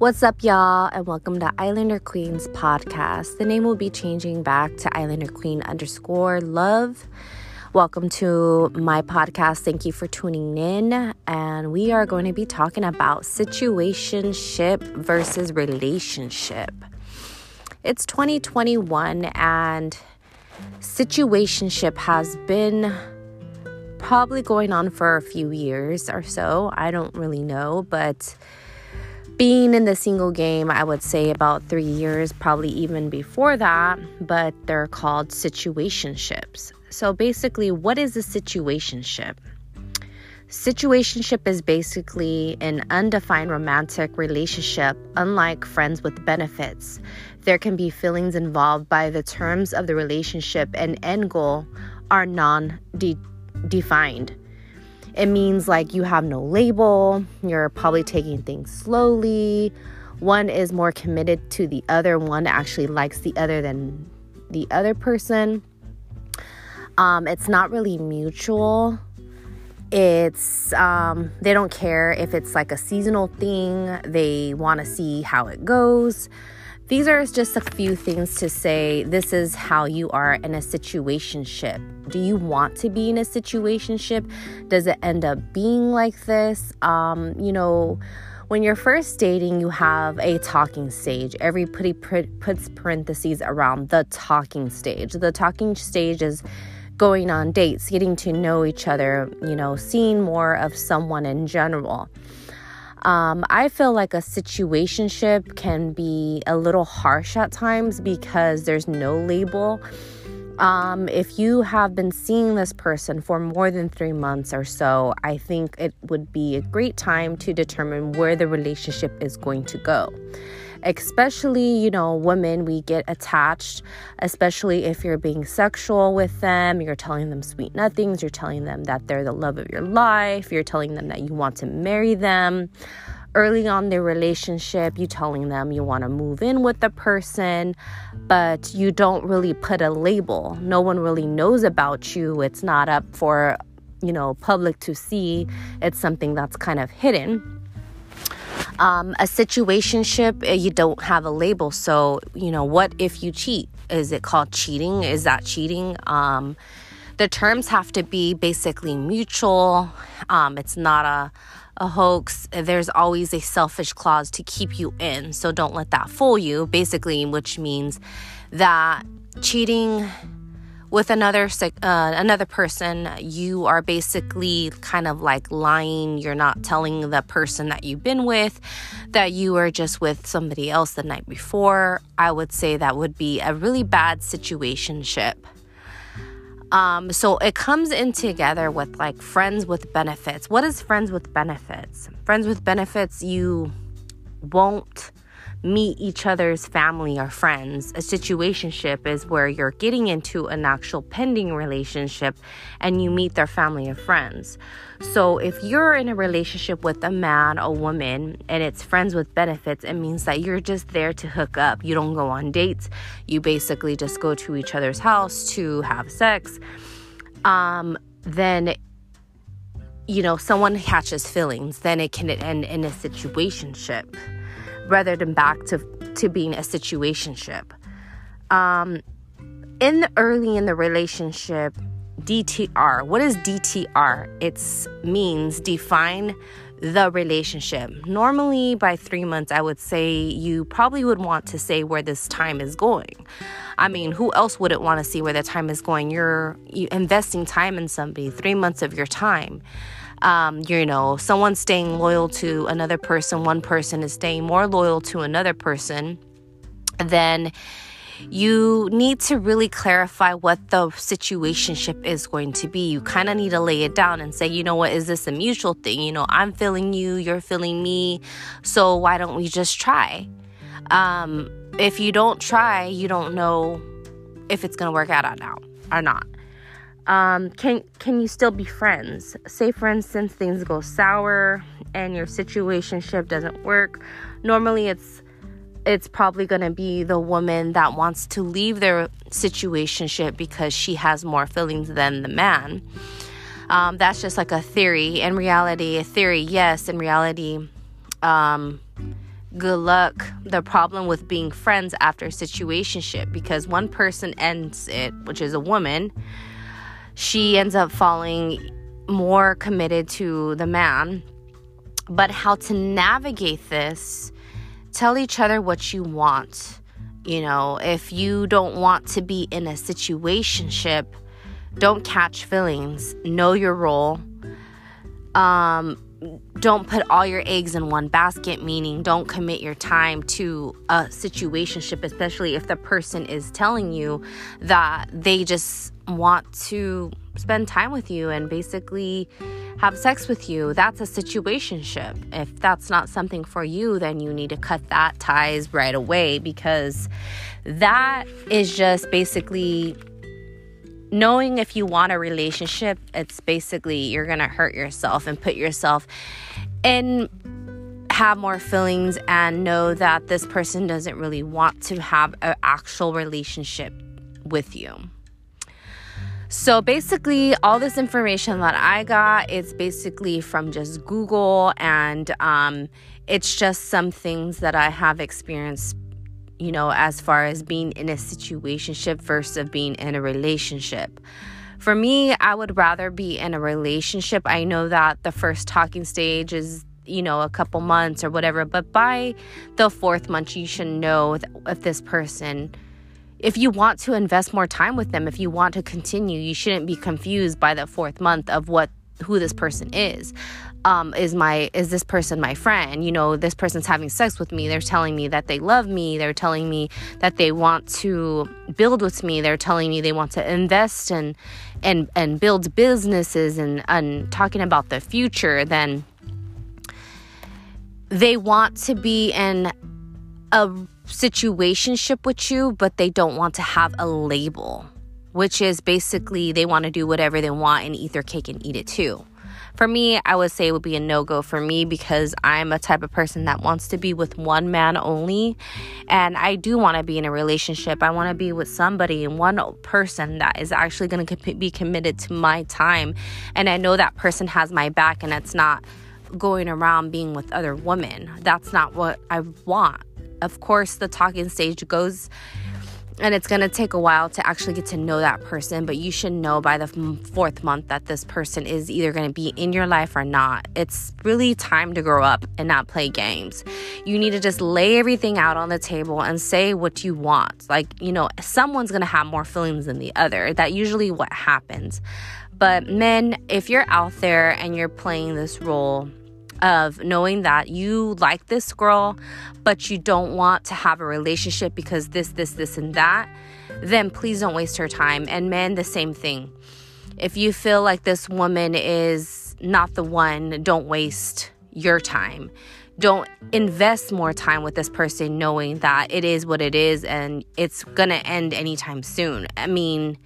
What's up, y'all, and welcome to Islander Queens podcast. The name will be changing back to Islander Queen underscore love. Welcome to my podcast. Thank you for tuning in. And we are going to be talking about situationship versus relationship. It's 2021, and situationship has been probably going on for a few years or so. I don't really know, but being in the single game, I would say about three years, probably even before that, but they're called situationships. So basically, what is a situationship? Situationship is basically an undefined romantic relationship, unlike friends with benefits. There can be feelings involved by the terms of the relationship, and end goal are non defined. It means like you have no label, you're probably taking things slowly. One is more committed to the other, one actually likes the other than the other person. Um, it's not really mutual. It's um, they don't care if it's like a seasonal thing. They want to see how it goes. These are just a few things to say this is how you are in a situationship. Do you want to be in a situationship? Does it end up being like this? Um, you know, when you're first dating, you have a talking stage. Everybody puts parentheses around the talking stage. The talking stage is going on dates, getting to know each other, you know, seeing more of someone in general. Um, I feel like a situationship can be a little harsh at times because there's no label. Um, if you have been seeing this person for more than three months or so, I think it would be a great time to determine where the relationship is going to go especially, you know, women, we get attached, especially if you're being sexual with them, you're telling them sweet nothings, you're telling them that they're the love of your life, you're telling them that you want to marry them. Early on their relationship, you telling them you want to move in with the person, but you don't really put a label. No one really knows about you. It's not up for, you know, public to see. It's something that's kind of hidden um, a situationship, uh, you don't have a label. So, you know, what if you cheat? Is it called cheating? Is that cheating? Um, the terms have to be basically mutual. Um, it's not a, a hoax. There's always a selfish clause to keep you in. So don't let that fool you, basically, which means that cheating with another uh, another person you are basically kind of like lying. You're not telling the person that you've been with that you were just with somebody else the night before. I would say that would be a really bad situationship. Um, so it comes in together with like friends with benefits. What is friends with benefits? Friends with benefits you won't meet each other's family or friends. A situationship is where you're getting into an actual pending relationship and you meet their family or friends. So if you're in a relationship with a man or woman and it's friends with benefits, it means that you're just there to hook up. You don't go on dates. You basically just go to each other's house to have sex. Um, then you know someone catches feelings then it can end in a situationship rather than back to, to being a situationship. Um, in the early in the relationship, DTR. What is DTR? It means define the relationship. Normally, by three months, I would say you probably would want to say where this time is going. I mean, who else wouldn't want to see where the time is going? You're, you're investing time in somebody, three months of your time um, you know, someone staying loyal to another person, one person is staying more loyal to another person, then you need to really clarify what the situationship is going to be. You kind of need to lay it down and say, you know what, is this a mutual thing? You know, I'm feeling you, you're feeling me, so why don't we just try? Um, if you don't try, you don't know if it's gonna work out or not. Um, can can you still be friends? Say, for instance, things go sour and your situationship doesn't work. Normally, it's it's probably going to be the woman that wants to leave their situationship because she has more feelings than the man. Um, that's just like a theory. In reality, a theory, yes. In reality, um, good luck the problem with being friends after a situationship because one person ends it which is a woman she ends up falling more committed to the man. But how to navigate this tell each other what you want. You know if you don't want to be in a situationship don't catch feelings. Know your role. Um don't put all your eggs in one basket, meaning don't commit your time to a situationship, especially if the person is telling you that they just want to spend time with you and basically have sex with you. That's a situationship. If that's not something for you, then you need to cut that ties right away because that is just basically knowing if you want a relationship, it's basically you're going to hurt yourself and put yourself in have more feelings and know that this person doesn't really want to have an actual relationship with you. So basically, all this information that I got is basically from just Google, and um, it's just some things that I have experienced you know, as far as being in a situationship versus being in a relationship. For me, I would rather be in a relationship. I know that the first talking stage is, you know, a couple months or whatever, but by the fourth month, you should know if this person, if you want to invest more time with them, if you want to continue, you shouldn't be confused by the fourth month of what who this person is. Um, is my is this person my friend? You know this person's having sex with me. They're telling me that they love me. They're telling me that they want to build with me. They're telling me they want to invest and and and build businesses and and talking about the future then they want to be in a situationship with you but they don't want to have a label which is basically they want to do whatever they want and eat their cake and eat it too for me, I would say it would be a no go for me because I'm a type of person that wants to be with one man only. And I do want to be in a relationship. I want to be with somebody and one person that is actually going to be committed to my time. And I know that person has my back and it's not going around being with other women. That's not what I want. Of course, the talking stage goes and it's going to take a while to actually get to know that person but you should know by the fourth month that this person is either going to be in your life or not. It's really time to grow up and not play games. You need to just lay everything out on the table and say what you want. Like you know someone's going to have more feelings than the other. That usually what happens. But men if you're out there and you're playing this role of knowing that you like this girl, but you don't want to have a relationship because this, this, this, and that, then please don't waste her time. And men, the same thing. If you feel like this woman is not the one, don't waste your time. Don't invest more time with this person knowing that it is what it is and it's gonna end anytime soon. I mean,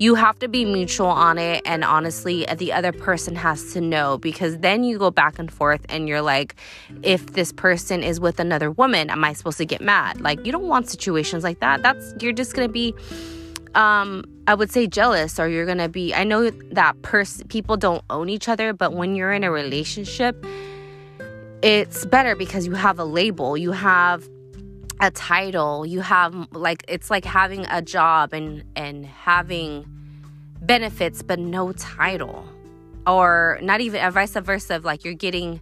you have to be mutual on it and honestly the other person has to know because then you go back and forth and you're like if this person is with another woman am i supposed to get mad? Like you don't want situations like that. That's you're just gonna be um i would say jealous or you're gonna be i know that person people don't own each other but when you're in a relationship it's better because you have a label. You have a title you have like it's like having a job and and having benefits but no title. Or not even uh, vice versa of like you're getting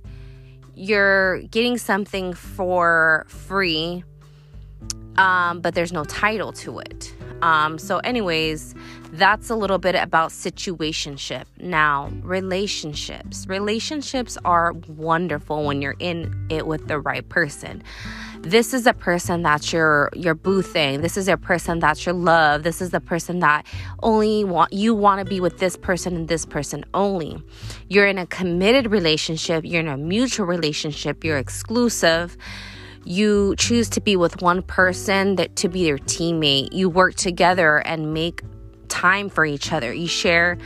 you're getting something for free um, but there's no title to it. Um, so anyways that's a little bit about situationship. Now relationships. Relationships are wonderful when you're in it with the right person this is a person that's your your boo thing this is a person that's your love. This is the person that only want you want to be with this person and this person only. You're in a committed relationship. You're in a mutual relationship. You're exclusive. You choose to be with one person that to be your teammate. You work together and make time for each other. You share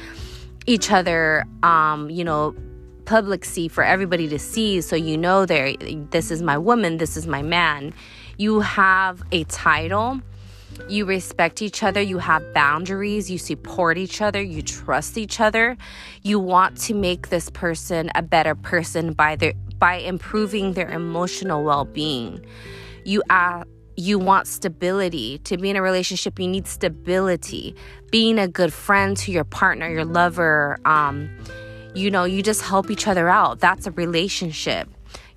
each other um you know publicity for everybody to see so you know there this is my woman this is my man you have a title you respect each other you have boundaries you support each other you trust each other you want to make this person a better person by their by improving their emotional well-being. You uh, you want stability. To be in a relationship, you need stability. Being a good friend to your partner, your lover, um, you know, you just help each other out. That's a relationship.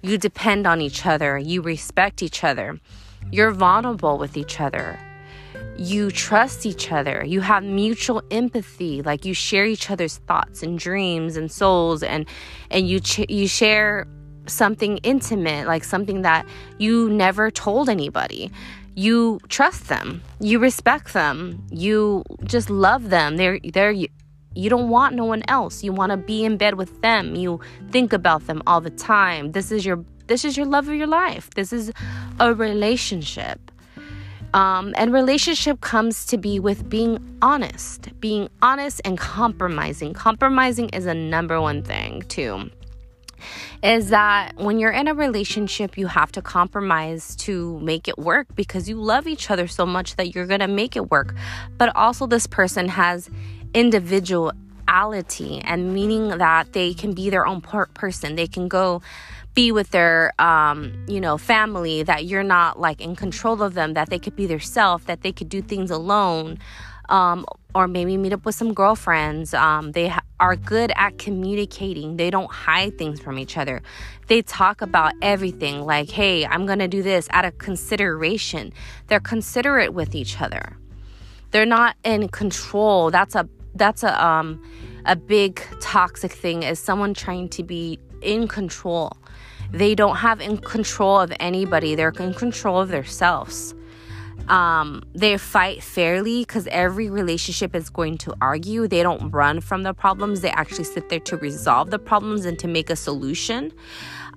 You depend on each other, you respect each other, you're vulnerable with each other. You trust each other. You have mutual empathy. Like you share each other's thoughts and dreams and souls, and and you ch- you share something intimate, like something that you never told anybody. You trust them. You respect them. You just love them. They're they're you don't want no one else. You want to be in bed with them. You think about them all the time. This is your this is your love of your life. This is a relationship. Um, and relationship comes to be with being honest, being honest and compromising. Compromising is a number one thing too. Is that when you're in a relationship, you have to compromise to make it work because you love each other so much that you're gonna make it work. But also, this person has individuality and meaning that they can be their own per- person. They can go be with their um, you know family that you're not like in control of them that they could be their self that they could do things alone. Um, or maybe meet up with some girlfriends. Um, they ha- are good at communicating. They don't hide things from each other. They talk about everything like hey i'm gonna do this out of consideration. They're considerate with each other. They're not in control. That's a that's a um a big toxic thing is someone trying to be in control. They don't have in control of anybody. They're in control of themselves. Um, they fight fairly because every relationship is going to argue. They don't run from the problems. They actually sit there to resolve the problems and to make a solution.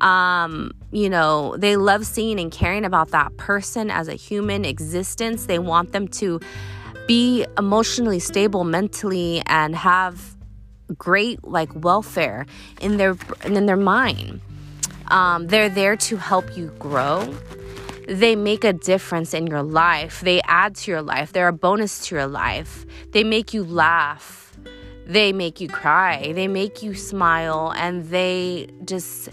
Um, you know they love seeing and caring about that person as a human existence. They want them to be emotionally stable mentally and have great like welfare in their in their mind um, they're there to help you grow. They make a difference in your life. They add to your life. They're a bonus to your life. They make you laugh. They make you cry. They make you smile. And they just,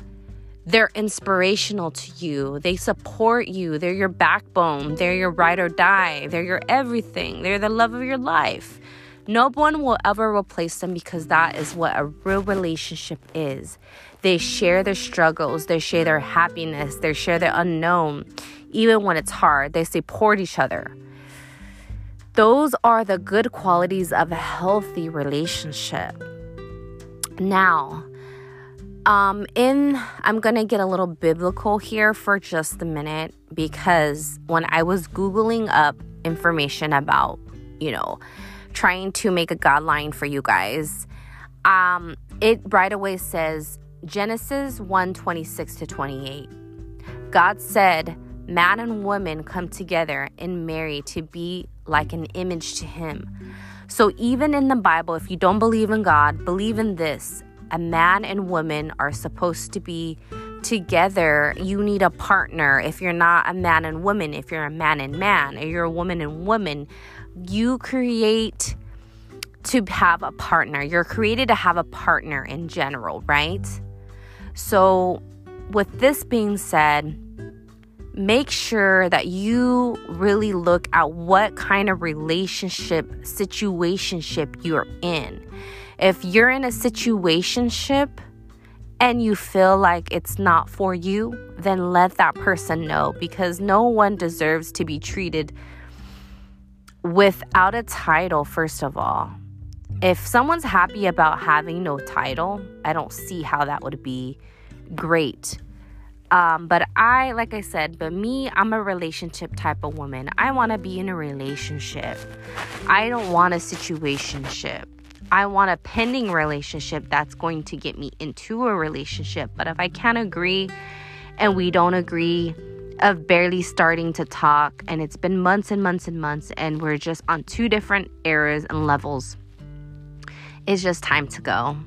they're inspirational to you. They support you. They're your backbone. They're your ride or die. They're your everything. They're the love of your life. No one will ever replace them because that is what a real relationship is. They share their struggles, they share their happiness, they share their unknown. Even when it's hard, they support each other. Those are the good qualities of a healthy relationship. Now, um, in I'm gonna get a little biblical here for just a minute because when I was googling up information about, you know, trying to make a guideline for you guys, um, it right away says Genesis 1 26 to 28. God said, Man and woman come together and marry to be like an image to Him. So, even in the Bible, if you don't believe in God, believe in this a man and woman are supposed to be together. You need a partner. If you're not a man and woman, if you're a man and man, or you're a woman and woman, you create to have a partner. You're created to have a partner in general, right? So, with this being said, make sure that you really look at what kind of relationship situationship you're in. If you're in a situationship and you feel like it's not for you, then let that person know because no one deserves to be treated without a title, first of all. If someone's happy about having no title, I don't see how that would be great. Um, but I, like I said, but me, I'm a relationship type of woman. I want to be in a relationship. I don't want a situationship. I want a pending relationship that's going to get me into a relationship. But if I can't agree and we don't agree, of barely starting to talk, and it's been months and months and months, and we're just on two different eras and levels. It's just time to go.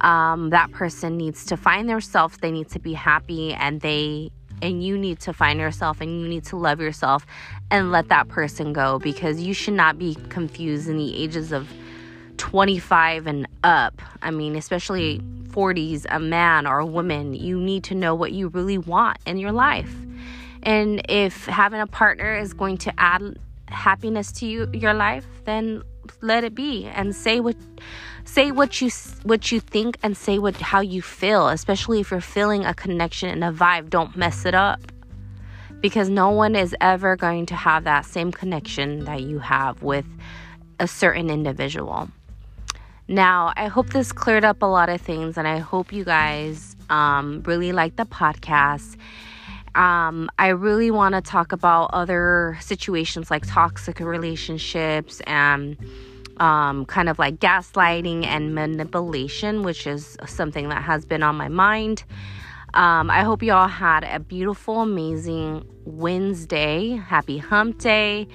Um, that person needs to find themselves. They need to be happy, and they and you need to find yourself, and you need to love yourself, and let that person go because you should not be confused in the ages of 25 and up. I mean, especially 40s, a man or a woman, you need to know what you really want in your life. And if having a partner is going to add happiness to you your life, then let it be and say what say what you what you think and say what how you feel, especially if you're feeling a connection and a vibe, don't mess it up. Because no one is ever going to have that same connection that you have with a certain individual. Now, I hope this cleared up a lot of things, and I hope you guys um, really like the podcast. Um, I really want to talk about other situations like toxic relationships and um, kind of like gaslighting and manipulation, which is something that has been on my mind. Um, I hope you all had a beautiful, amazing Wednesday. Happy hump day.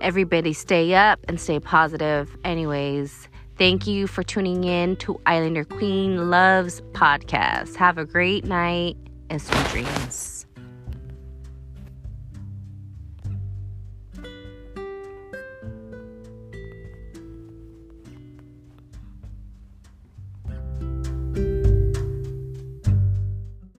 Everybody stay up and stay positive. Anyways, thank you for tuning in to Islander Queen Loves podcast. Have a great night and sweet dreams.